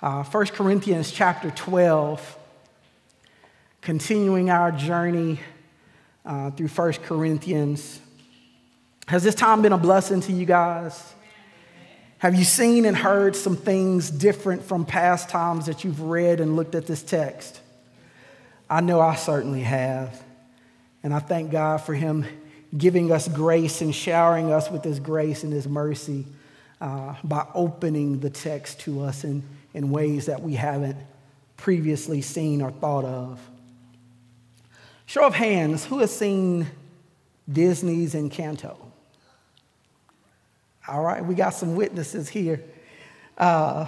Uh, 1 Corinthians chapter 12, continuing our journey uh, through 1 Corinthians. Has this time been a blessing to you guys? Have you seen and heard some things different from past times that you've read and looked at this text? I know I certainly have. And I thank God for Him giving us grace and showering us with His grace and His mercy uh, by opening the text to us in, in ways that we haven't previously seen or thought of. Show of hands, who has seen Disney's Encanto? All right, we got some witnesses here. Uh,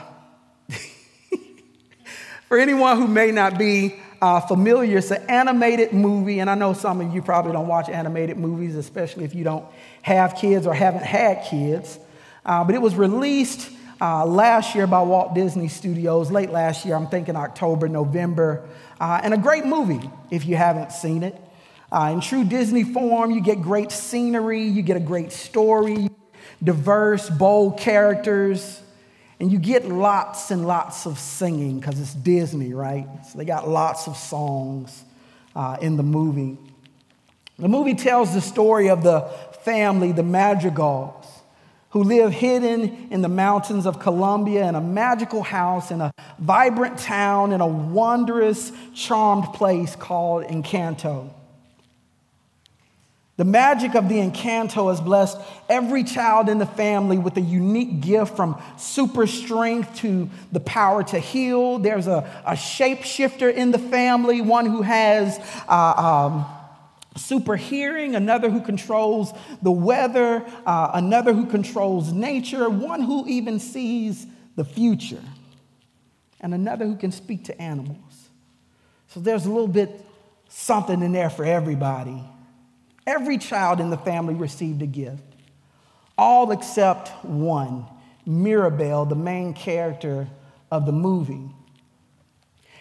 for anyone who may not be uh, familiar, it's an animated movie, and I know some of you probably don't watch animated movies, especially if you don't have kids or haven't had kids. Uh, but it was released uh, last year by Walt Disney Studios, late last year, I'm thinking October, November, uh, and a great movie if you haven't seen it. Uh, in true Disney form, you get great scenery, you get a great story, diverse, bold characters, and you get lots and lots of singing because it's Disney, right? So they got lots of songs uh, in the movie. The movie tells the story of the family, the Madrigals who live hidden in the mountains of Colombia in a magical house in a vibrant town in a wondrous, charmed place called Encanto. The magic of the Encanto has blessed every child in the family with a unique gift from super strength to the power to heal. There's a, a shapeshifter in the family, one who has. Uh, um, super hearing, another who controls the weather, uh, another who controls nature, one who even sees the future, and another who can speak to animals. So there's a little bit something in there for everybody. Every child in the family received a gift, all except one, Mirabel, the main character of the movie.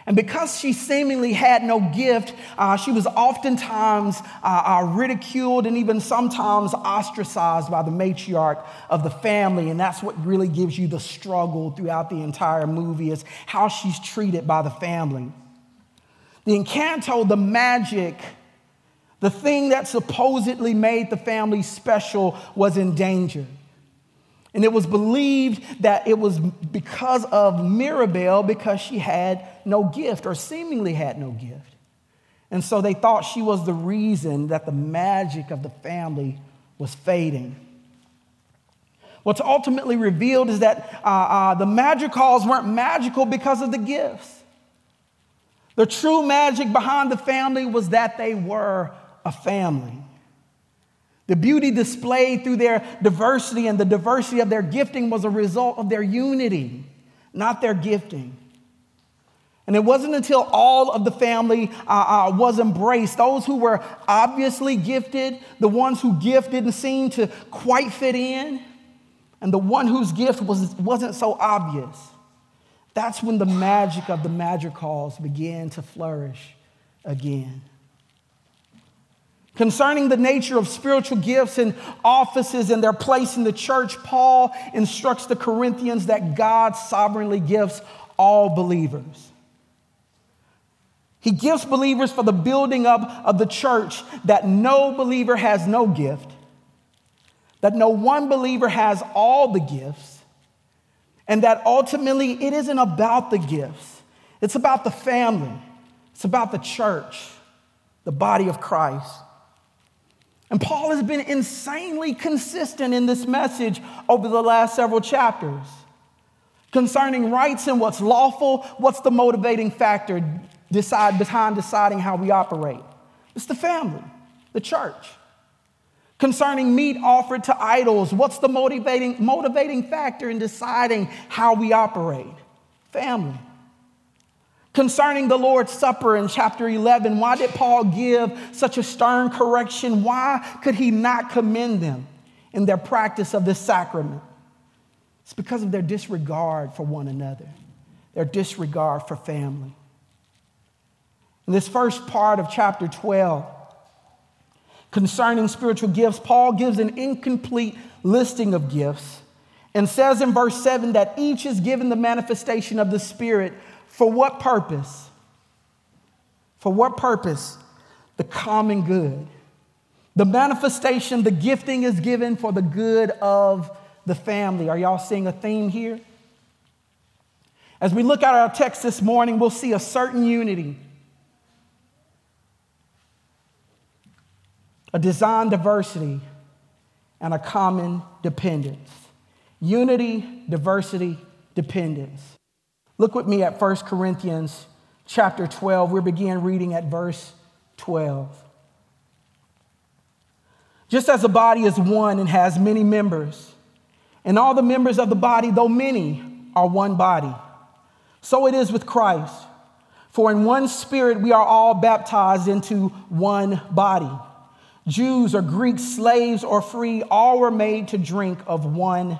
And because she seemingly had no gift, uh, she was oftentimes uh, uh, ridiculed and even sometimes ostracized by the matriarch of the family. And that's what really gives you the struggle throughout the entire movie is how she's treated by the family. The Encanto, the magic, the thing that supposedly made the family special was in danger. And it was believed that it was because of Mirabel, because she had no gift or seemingly had no gift. And so they thought she was the reason that the magic of the family was fading. What's ultimately revealed is that uh, uh, the Madrigals weren't magical because of the gifts. The true magic behind the family was that they were a family. The beauty displayed through their diversity and the diversity of their gifting was a result of their unity, not their gifting. And it wasn't until all of the family uh, uh, was embraced, those who were obviously gifted, the ones who gift didn't seem to quite fit in, and the one whose gift was, wasn't so obvious. That's when the magic of the magic Madrigals began to flourish again. Concerning the nature of spiritual gifts and offices and their place in the church, Paul instructs the Corinthians that God sovereignly gives all believers. He gives believers for the building up of the church that no believer has no gift, that no one believer has all the gifts, and that ultimately it isn't about the gifts, it's about the family, it's about the church, the body of Christ. And Paul has been insanely consistent in this message over the last several chapters concerning rights and what's lawful, what's the motivating factor decide, behind deciding how we operate. It's the family, the church. Concerning meat offered to idols, what's the motivating, motivating factor in deciding how we operate? Family. Concerning the Lord's Supper in chapter 11, why did Paul give such a stern correction? Why could he not commend them in their practice of this sacrament? It's because of their disregard for one another, their disregard for family. In this first part of chapter 12, concerning spiritual gifts, Paul gives an incomplete listing of gifts and says in verse 7 that each is given the manifestation of the Spirit for what purpose? For what purpose? The common good. The manifestation, the gifting is given for the good of the family. Are y'all seeing a theme here? As we look at our text this morning, we'll see a certain unity, a design diversity, and a common dependence. Unity, diversity, dependence. Look with me at 1 Corinthians chapter 12. We begin reading at verse 12. Just as the body is one and has many members, and all the members of the body, though many, are one body, so it is with Christ. For in one spirit we are all baptized into one body. Jews or Greeks, slaves or free, all were made to drink of one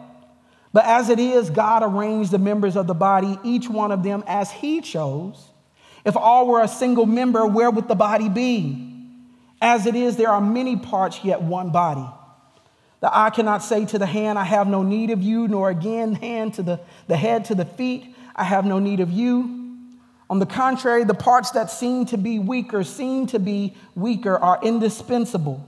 But as it is, God arranged the members of the body, each one of them as He chose. If all were a single member, where would the body be? As it is, there are many parts, yet one body. The eye cannot say to the hand, I have no need of you, nor again hand to the, the head to the feet, I have no need of you. On the contrary, the parts that seem to be weaker, seem to be weaker, are indispensable.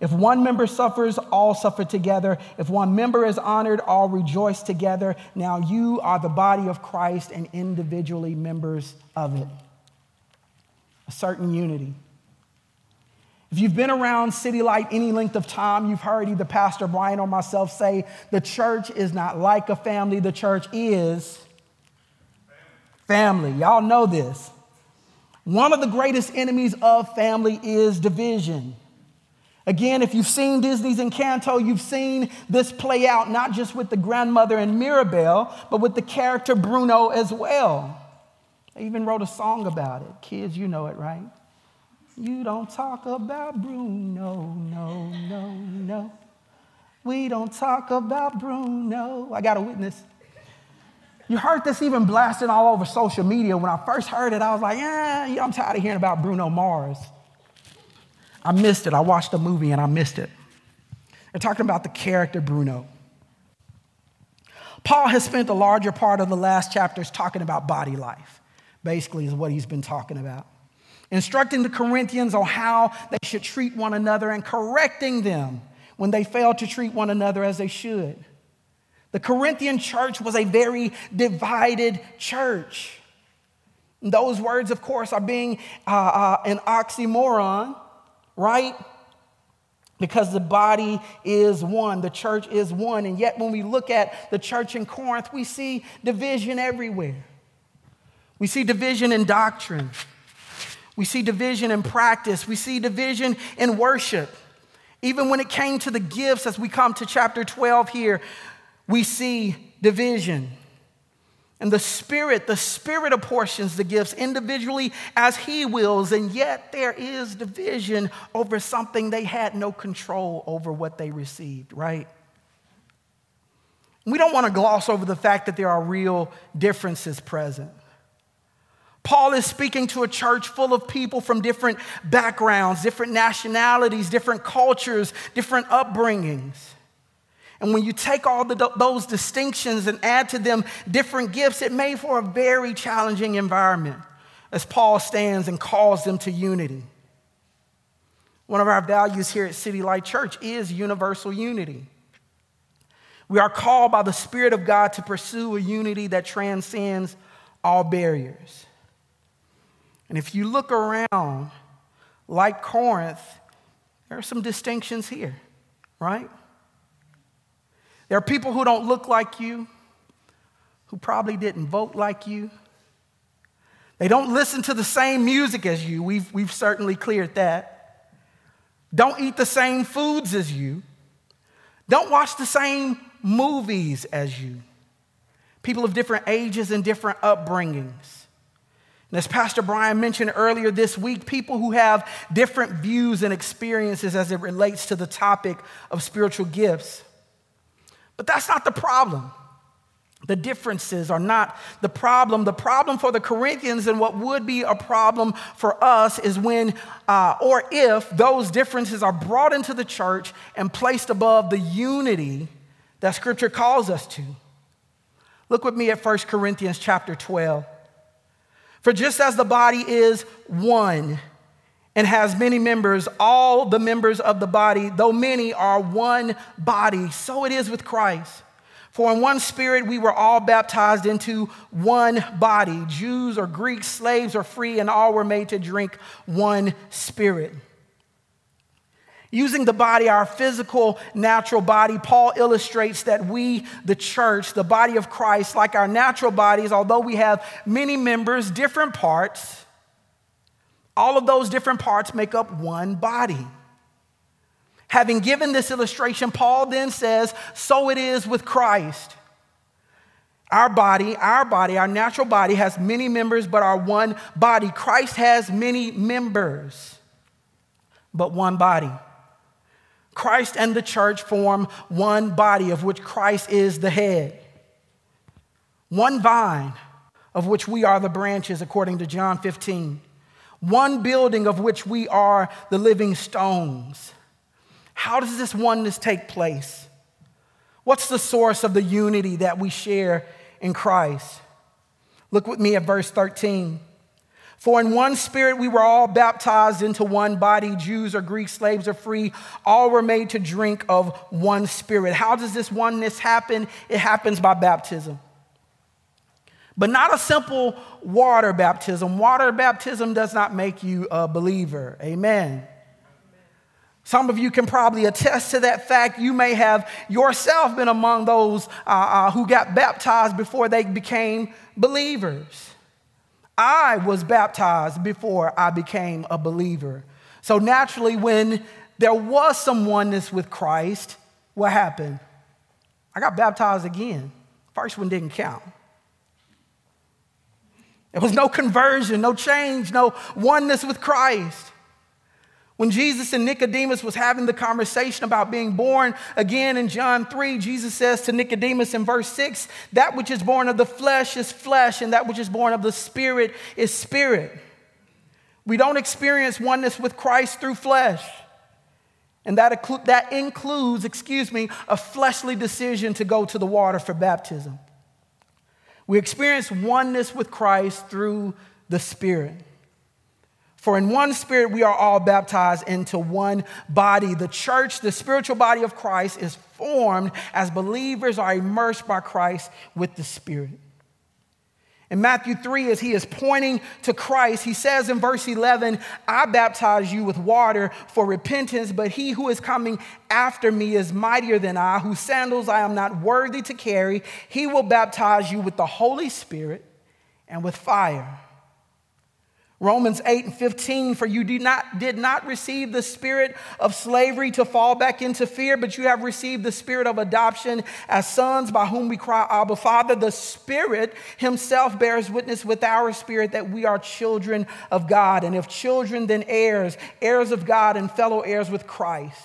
If one member suffers, all suffer together. If one member is honored, all rejoice together. Now you are the body of Christ and individually members of it. A certain unity. If you've been around City Light any length of time, you've heard either Pastor Brian or myself say the church is not like a family, the church is family. Y'all know this. One of the greatest enemies of family is division. Again, if you've seen Disney's Encanto, you've seen this play out not just with the grandmother and Mirabel, but with the character Bruno as well. They even wrote a song about it. Kids, you know it, right? You don't talk about Bruno, no, no, no. We don't talk about Bruno. I got a witness. You heard this even blasting all over social media. When I first heard it, I was like, yeah, I'm tired of hearing about Bruno Mars. I missed it. I watched the movie and I missed it. They're talking about the character Bruno. Paul has spent the larger part of the last chapters talking about body life, basically, is what he's been talking about instructing the Corinthians on how they should treat one another and correcting them when they fail to treat one another as they should. The Corinthian church was a very divided church. those words, of course, are being uh, uh, an oxymoron, right? Because the body is one, the church is one. And yet, when we look at the church in Corinth, we see division everywhere. We see division in doctrine. We see division in practice. We see division in worship. Even when it came to the gifts, as we come to chapter 12 here, we see division. And the Spirit, the Spirit apportions the gifts individually as He wills, and yet there is division over something they had no control over what they received, right? We don't want to gloss over the fact that there are real differences present. Paul is speaking to a church full of people from different backgrounds, different nationalities, different cultures, different upbringings. And when you take all the, those distinctions and add to them different gifts, it made for a very challenging environment as Paul stands and calls them to unity. One of our values here at City Light Church is universal unity. We are called by the Spirit of God to pursue a unity that transcends all barriers. And if you look around, like Corinth, there are some distinctions here, right? There are people who don't look like you, who probably didn't vote like you. They don't listen to the same music as you. We've, we've certainly cleared that. Don't eat the same foods as you. Don't watch the same movies as you. People of different ages and different upbringings. And as Pastor Brian mentioned earlier this week, people who have different views and experiences as it relates to the topic of spiritual gifts. But that's not the problem. The differences are not the problem. The problem for the Corinthians and what would be a problem for us is when uh, or if those differences are brought into the church and placed above the unity that Scripture calls us to. Look with me at 1 Corinthians chapter 12. For just as the body is one and has many members, all the members of the body, though many, are one body, so it is with Christ. For in one spirit we were all baptized into one body, Jews or Greeks, slaves or free, and all were made to drink one spirit. Using the body, our physical, natural body, Paul illustrates that we, the church, the body of Christ, like our natural bodies, although we have many members, different parts, all of those different parts make up one body. Having given this illustration, Paul then says, So it is with Christ. Our body, our body, our natural body has many members, but our one body. Christ has many members, but one body. Christ and the church form one body of which Christ is the head. One vine of which we are the branches, according to John 15. One building of which we are the living stones. How does this oneness take place? What's the source of the unity that we share in Christ? Look with me at verse 13. For in one spirit we were all baptized into one body, Jews or Greeks, slaves or free, all were made to drink of one spirit. How does this oneness happen? It happens by baptism. But not a simple water baptism. Water baptism does not make you a believer. Amen. Some of you can probably attest to that fact. You may have yourself been among those uh, uh, who got baptized before they became believers. I was baptized before I became a believer. So naturally, when there was some oneness with Christ, what happened? I got baptized again. First one didn't count. There was no conversion, no change, no oneness with Christ. When Jesus and Nicodemus was having the conversation about being born again in John 3, Jesus says to Nicodemus in verse 6, that which is born of the flesh is flesh, and that which is born of the spirit is spirit. We don't experience oneness with Christ through flesh. And that, that includes, excuse me, a fleshly decision to go to the water for baptism. We experience oneness with Christ through the Spirit. For in one spirit we are all baptized into one body. The church, the spiritual body of Christ, is formed as believers are immersed by Christ with the Spirit. In Matthew 3, as he is pointing to Christ, he says in verse 11, I baptize you with water for repentance, but he who is coming after me is mightier than I, whose sandals I am not worthy to carry. He will baptize you with the Holy Spirit and with fire. Romans 8 and 15, for you did not, did not receive the spirit of slavery to fall back into fear, but you have received the spirit of adoption as sons by whom we cry, Abba, Father. The Spirit Himself bears witness with our spirit that we are children of God. And if children, then heirs, heirs of God and fellow heirs with Christ.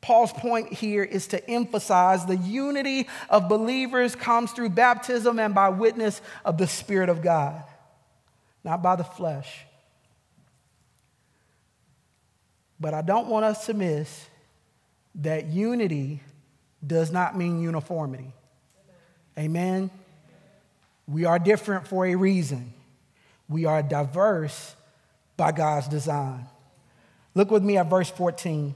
Paul's point here is to emphasize the unity of believers comes through baptism and by witness of the Spirit of God not by the flesh. But I don't want us to miss that unity does not mean uniformity. Amen? We are different for a reason. We are diverse by God's design. Look with me at verse 14.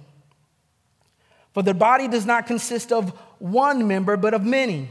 For the body does not consist of one member, but of many.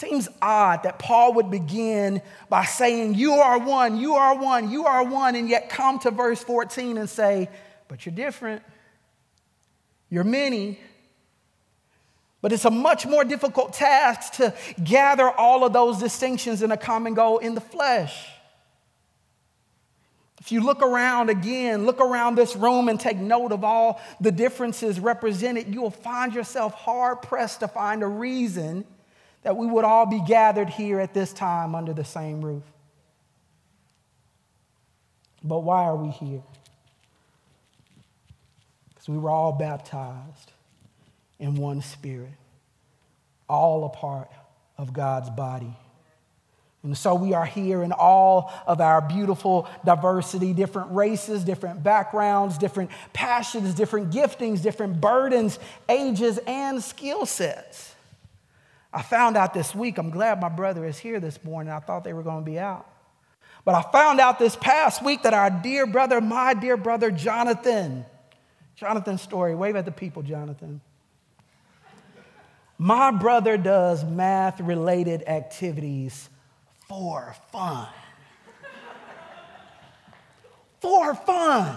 Seems odd that Paul would begin by saying, You are one, you are one, you are one, and yet come to verse 14 and say, But you're different. You're many. But it's a much more difficult task to gather all of those distinctions in a common goal in the flesh. If you look around again, look around this room and take note of all the differences represented, you will find yourself hard pressed to find a reason that we would all be gathered here at this time under the same roof. But why are we here? Because we were all baptized in one spirit, all a part of God's body. And so we are here in all of our beautiful diversity, different races, different backgrounds, different passions, different giftings, different burdens, ages, and skill sets. I found out this week, I'm glad my brother is here this morning. I thought they were going to be out. But I found out this past week that our dear brother, my dear brother, Jonathan, Jonathan's Story, wave at the people, Jonathan. My brother does math related activities for fun. for fun.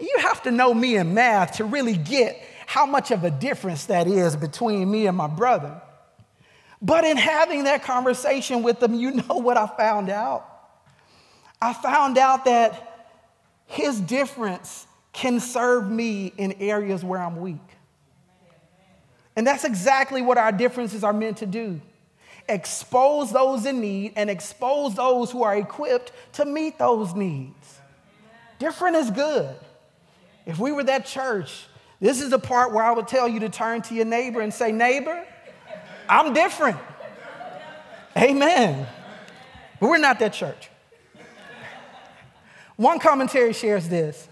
You have to know me in math to really get how much of a difference that is between me and my brother. But in having that conversation with them, you know what I found out? I found out that his difference can serve me in areas where I'm weak. And that's exactly what our differences are meant to do expose those in need and expose those who are equipped to meet those needs. Different is good. If we were that church, this is the part where I would tell you to turn to your neighbor and say, Neighbor, I'm different. Amen. But we're not that church. One commentary shares this.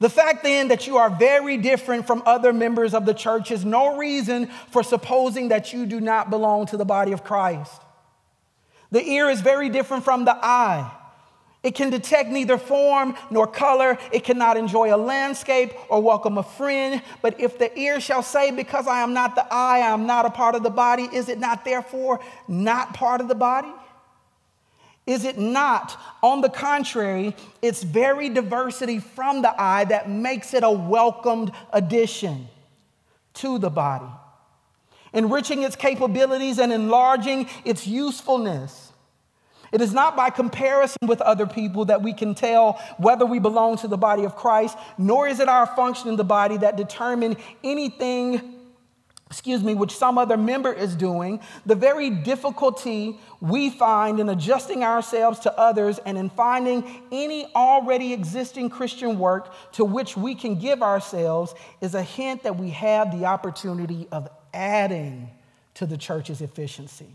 The fact then that you are very different from other members of the church is no reason for supposing that you do not belong to the body of Christ. The ear is very different from the eye. It can detect neither form nor color. It cannot enjoy a landscape or welcome a friend. But if the ear shall say, Because I am not the eye, I am not a part of the body, is it not therefore not part of the body? Is it not? On the contrary, it's very diversity from the eye that makes it a welcomed addition to the body, enriching its capabilities and enlarging its usefulness. It is not by comparison with other people that we can tell whether we belong to the body of Christ, nor is it our function in the body that determine anything excuse me, which some other member is doing, the very difficulty we find in adjusting ourselves to others and in finding any already existing Christian work to which we can give ourselves is a hint that we have the opportunity of adding to the church's efficiency.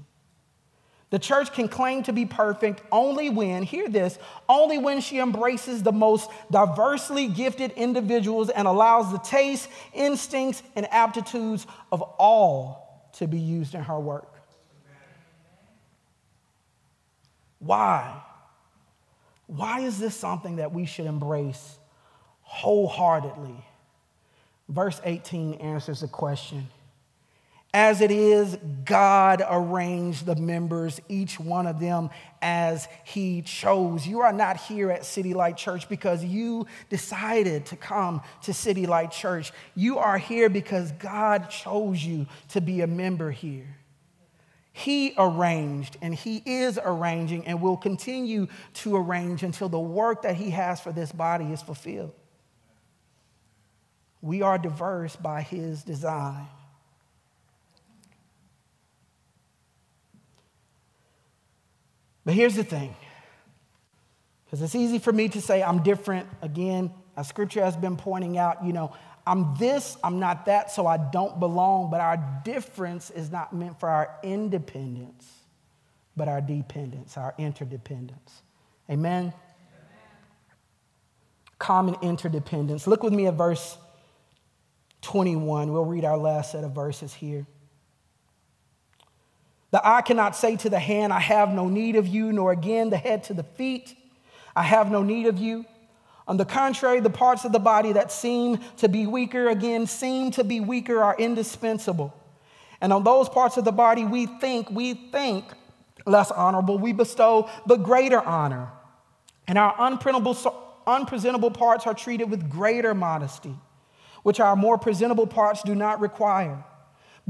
The church can claim to be perfect only when, hear this, only when she embraces the most diversely gifted individuals and allows the tastes, instincts, and aptitudes of all to be used in her work. Why? Why is this something that we should embrace wholeheartedly? Verse 18 answers the question. As it is, God arranged the members, each one of them as He chose. You are not here at City Light Church because you decided to come to City Light Church. You are here because God chose you to be a member here. He arranged and He is arranging and will continue to arrange until the work that He has for this body is fulfilled. We are diverse by His design. But here's the thing because it's easy for me to say I'm different. Again, as scripture has been pointing out, you know, I'm this, I'm not that, so I don't belong. But our difference is not meant for our independence, but our dependence, our interdependence. Amen? Amen? Common interdependence. Look with me at verse 21. We'll read our last set of verses here. The eye cannot say to the hand, I have no need of you, nor again the head to the feet, I have no need of you. On the contrary, the parts of the body that seem to be weaker, again, seem to be weaker, are indispensable. And on those parts of the body we think, we think less honorable, we bestow the greater honor. And our unprintable, unpresentable parts are treated with greater modesty, which our more presentable parts do not require.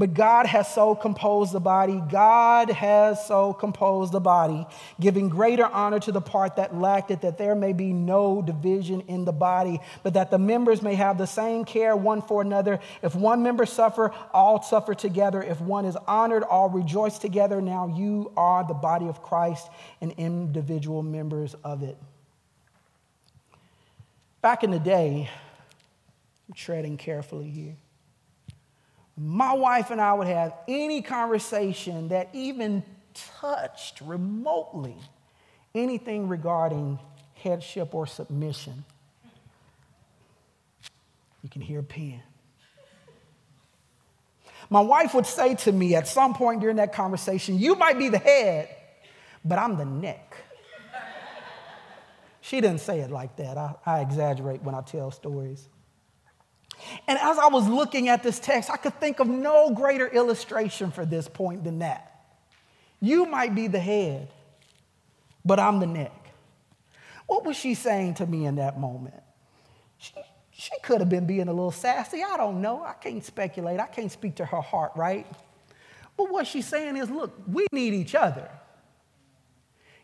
But God has so composed the body, God has so composed the body, giving greater honor to the part that lacked it, that there may be no division in the body, but that the members may have the same care one for another. If one member suffer, all suffer together. If one is honored, all rejoice together. Now you are the body of Christ and individual members of it. Back in the day, I'm treading carefully here my wife and I would have any conversation that even touched remotely anything regarding headship or submission, you can hear a pen. My wife would say to me at some point during that conversation, You might be the head, but I'm the neck. she didn't say it like that. I, I exaggerate when I tell stories. And as I was looking at this text, I could think of no greater illustration for this point than that. You might be the head, but I'm the neck. What was she saying to me in that moment? She, she could have been being a little sassy. I don't know. I can't speculate. I can't speak to her heart, right? But what she's saying is look, we need each other.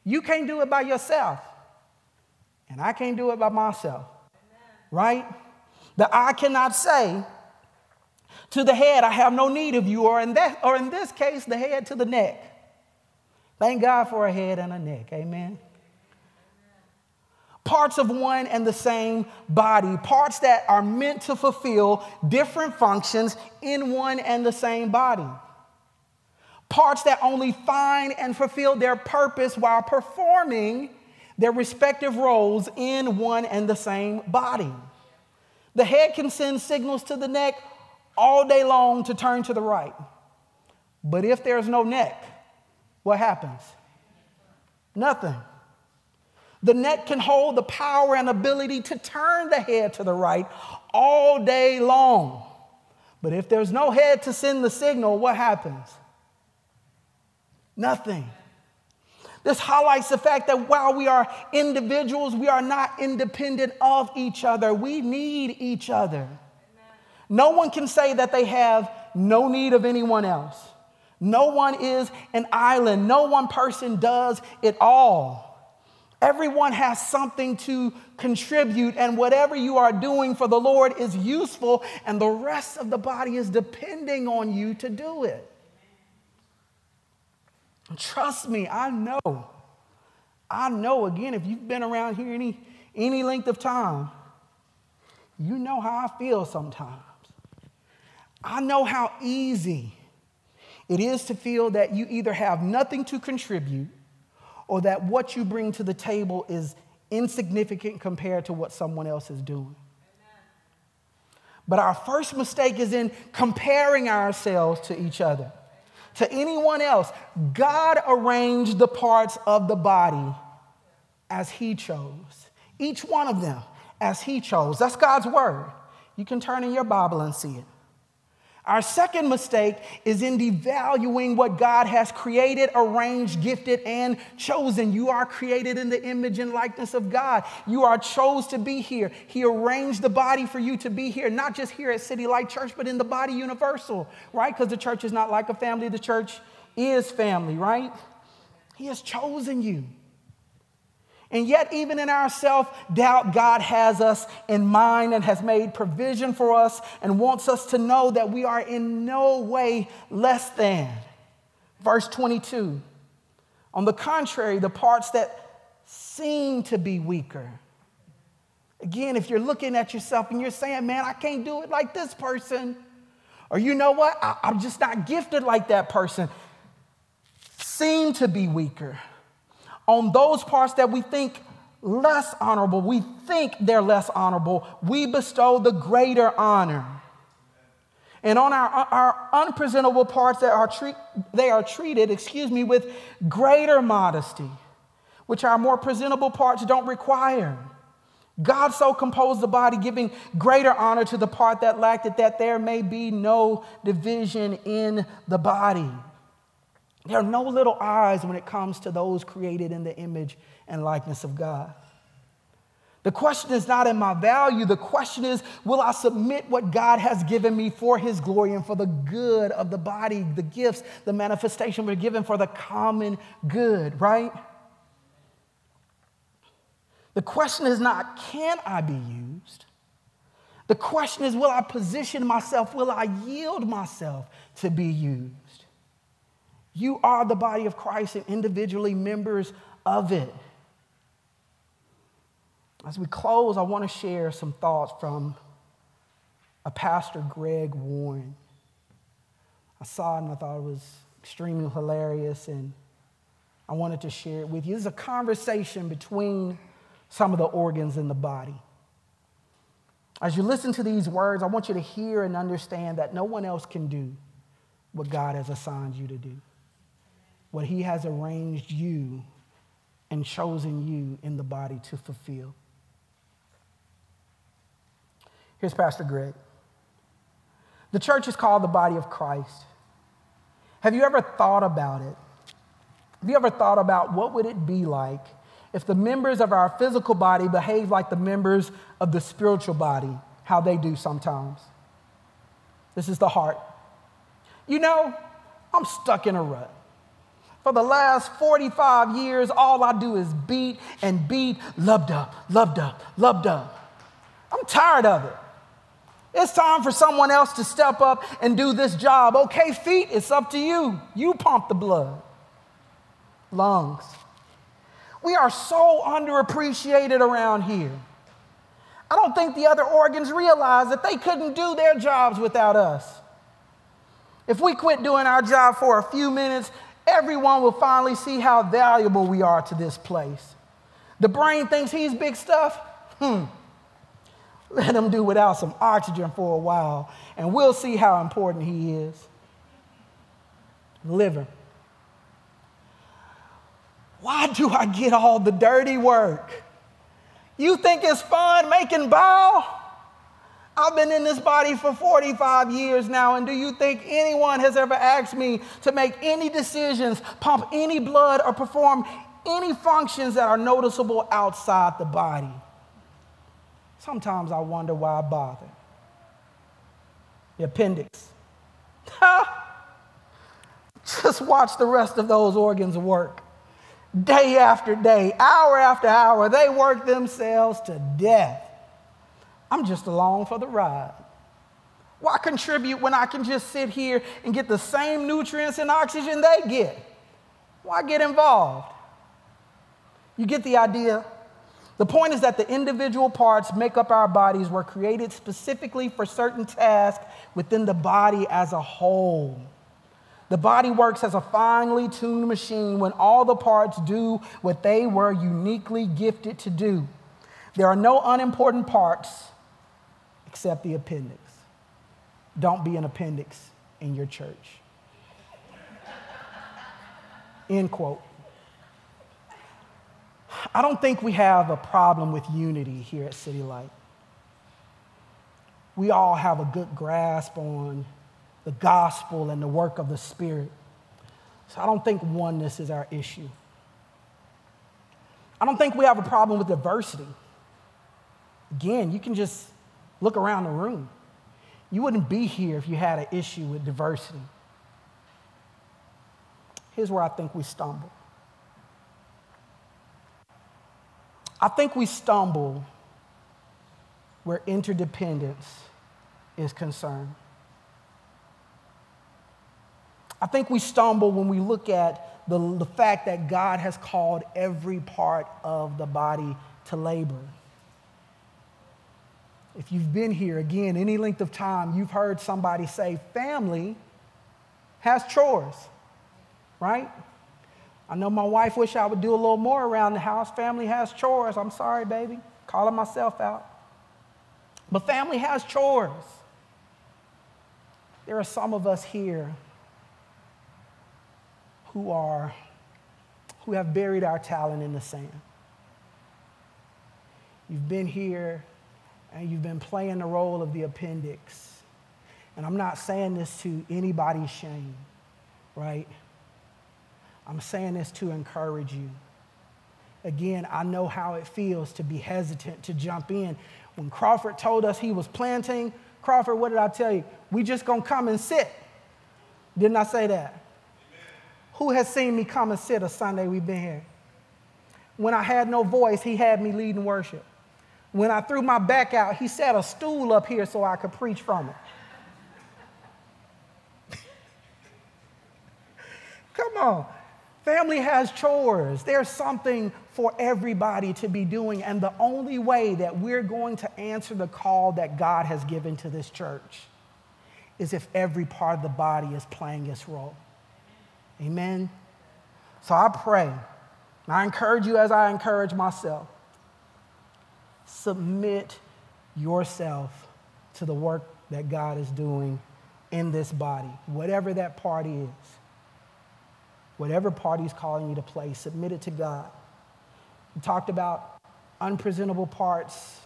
You can't do it by yourself, and I can't do it by myself, right? The eye cannot say to the head, I have no need of you, or in, that, or in this case, the head to the neck. Thank God for a head and a neck. Amen. Parts of one and the same body, parts that are meant to fulfill different functions in one and the same body. Parts that only find and fulfill their purpose while performing their respective roles in one and the same body. The head can send signals to the neck all day long to turn to the right. But if there's no neck, what happens? Nothing. The neck can hold the power and ability to turn the head to the right all day long. But if there's no head to send the signal, what happens? Nothing. This highlights the fact that while we are individuals, we are not independent of each other. We need each other. No one can say that they have no need of anyone else. No one is an island. No one person does it all. Everyone has something to contribute, and whatever you are doing for the Lord is useful, and the rest of the body is depending on you to do it. Trust me, I know. I know, again, if you've been around here any, any length of time, you know how I feel sometimes. I know how easy it is to feel that you either have nothing to contribute or that what you bring to the table is insignificant compared to what someone else is doing. But our first mistake is in comparing ourselves to each other to anyone else. God arranged the parts of the body as He chose, each one of them as He chose. That's God's word. You can turn in your Bible and see it. Our second mistake is in devaluing what God has created, arranged, gifted, and chosen. You are created in the image and likeness of God. You are chose to be here. He arranged the body for you to be here, not just here at City Light Church, but in the body universal, right? Because the church is not like a family, the church is family, right? He has chosen you. And yet, even in our self doubt, God has us in mind and has made provision for us and wants us to know that we are in no way less than. Verse 22 On the contrary, the parts that seem to be weaker, Again, if you're looking at yourself and you're saying, man, I can't do it like this person, or you know what, I, am just not gifted like that person, seem to be weaker. On those parts that we think less honorable, we think they're less honorable, we bestow the greater honor. And on our, our unpresentable parts that are treat, they are treated, excuse me, with greater modesty, which our more presentable parts don't require. God so composed the body, giving greater honor to the part that lacked it, that there may be no division in the body. There are no little eyes when it comes to those created in the image and likeness of God. The question is not in my value. The question is, will I submit what God has given me for his glory and for the good of the body, the gifts, the manifestation we're given for the common good, right? The question is not, can I be used? The question is, will I position myself? Will I yield myself to be used? You are the body of Christ and individually members of it. As we close, I want to share some thoughts from a pastor, Greg Warren. I saw it and I thought it was extremely hilarious, and I wanted to share it with you. This is a conversation between some of the organs in the body. As you listen to these words, I want you to hear and understand that no one else can do what God has assigned you to do, what He has arranged you and chosen you in the body to fulfill. Here's Pastor Greg. The church is called the body of Christ. Have you ever thought about it? Have you ever thought about what would it be like if the members of our physical body behave like the members of the spiritual body, how they do sometimes. This is the heart. You know, I'm stuck in a rut. For the last 45 years, all I do is beat and beat, loved up, loved up, loved up. I'm tired of it. It's time for someone else to step up and do this job. Okay, feet, it's up to you. You pump the blood. Lungs, we are so underappreciated around here. I don't think the other organs realize that they couldn't do their jobs without us. If we quit doing our job for a few minutes, everyone will finally see how valuable we are to this place. The brain thinks he's big stuff. Hmm. Let him do without some oxygen for a while, and we'll see how important he is. Liver. Why do I get all the dirty work? You think it's fun making bile? I've been in this body for 45 years now, and do you think anyone has ever asked me to make any decisions, pump any blood, or perform any functions that are noticeable outside the body? Sometimes I wonder why I bother. The appendix. Just watch the rest of those organs work day after day, hour after hour. They work themselves to death. I'm just along for the ride. Why contribute when I can just sit here and get the same nutrients and oxygen they get? Why get involved? You get the idea? The point is that the individual parts make up our bodies were created specifically for certain tasks within the body as a whole. The body works as a finely tuned machine when all the parts do what they were uniquely gifted to do. There are no unimportant parts except the appendix. Don't be an appendix in your church. End quote. I don't think we have a problem with unity here at City Light. We all have a good grasp on the gospel and the work of the Spirit. So I don't think oneness is our issue. I don't think we have a problem with diversity. Again, you can just look around the room. You wouldn't be here if you had an issue with diversity. Here's where I think we stumble. I think we stumble where interdependence is concerned. I think we stumble when we look at the, the fact that God has called every part of the body to labor. If you've been here again any length of time, you've heard somebody say, family has chores, right? I know my wife wish I would do a little more around the house. Family has chores. I'm sorry, baby. Calling myself out. But family has chores. There are some of us here who are who have buried our talent in the sand. You've been here and you've been playing the role of the appendix. And I'm not saying this to anybody's shame, right? I'm saying this to encourage you. Again, I know how it feels to be hesitant to jump in. When Crawford told us he was planting, Crawford, what did I tell you? We just gonna come and sit. Didn't I say that? Amen. Who has seen me come and sit a Sunday we've been here? When I had no voice, he had me leading worship. When I threw my back out, he set a stool up here so I could preach from it. Come on. Family has chores. There's something for everybody to be doing. And the only way that we're going to answer the call that God has given to this church is if every part of the body is playing its role. Amen. So I pray, I encourage you as I encourage myself submit yourself to the work that God is doing in this body, whatever that party is. Whatever party is calling you to play, submit it to God. We talked about unpresentable parts,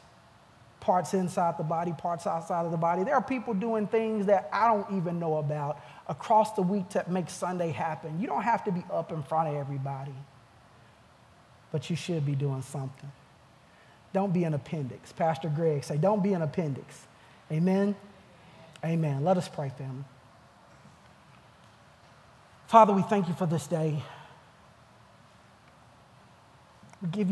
parts inside the body, parts outside of the body. There are people doing things that I don't even know about across the week to make Sunday happen. You don't have to be up in front of everybody, but you should be doing something. Don't be an appendix. Pastor Greg say, don't be an appendix. Amen. Amen. Let us pray, family. Father, we thank you for this day. We give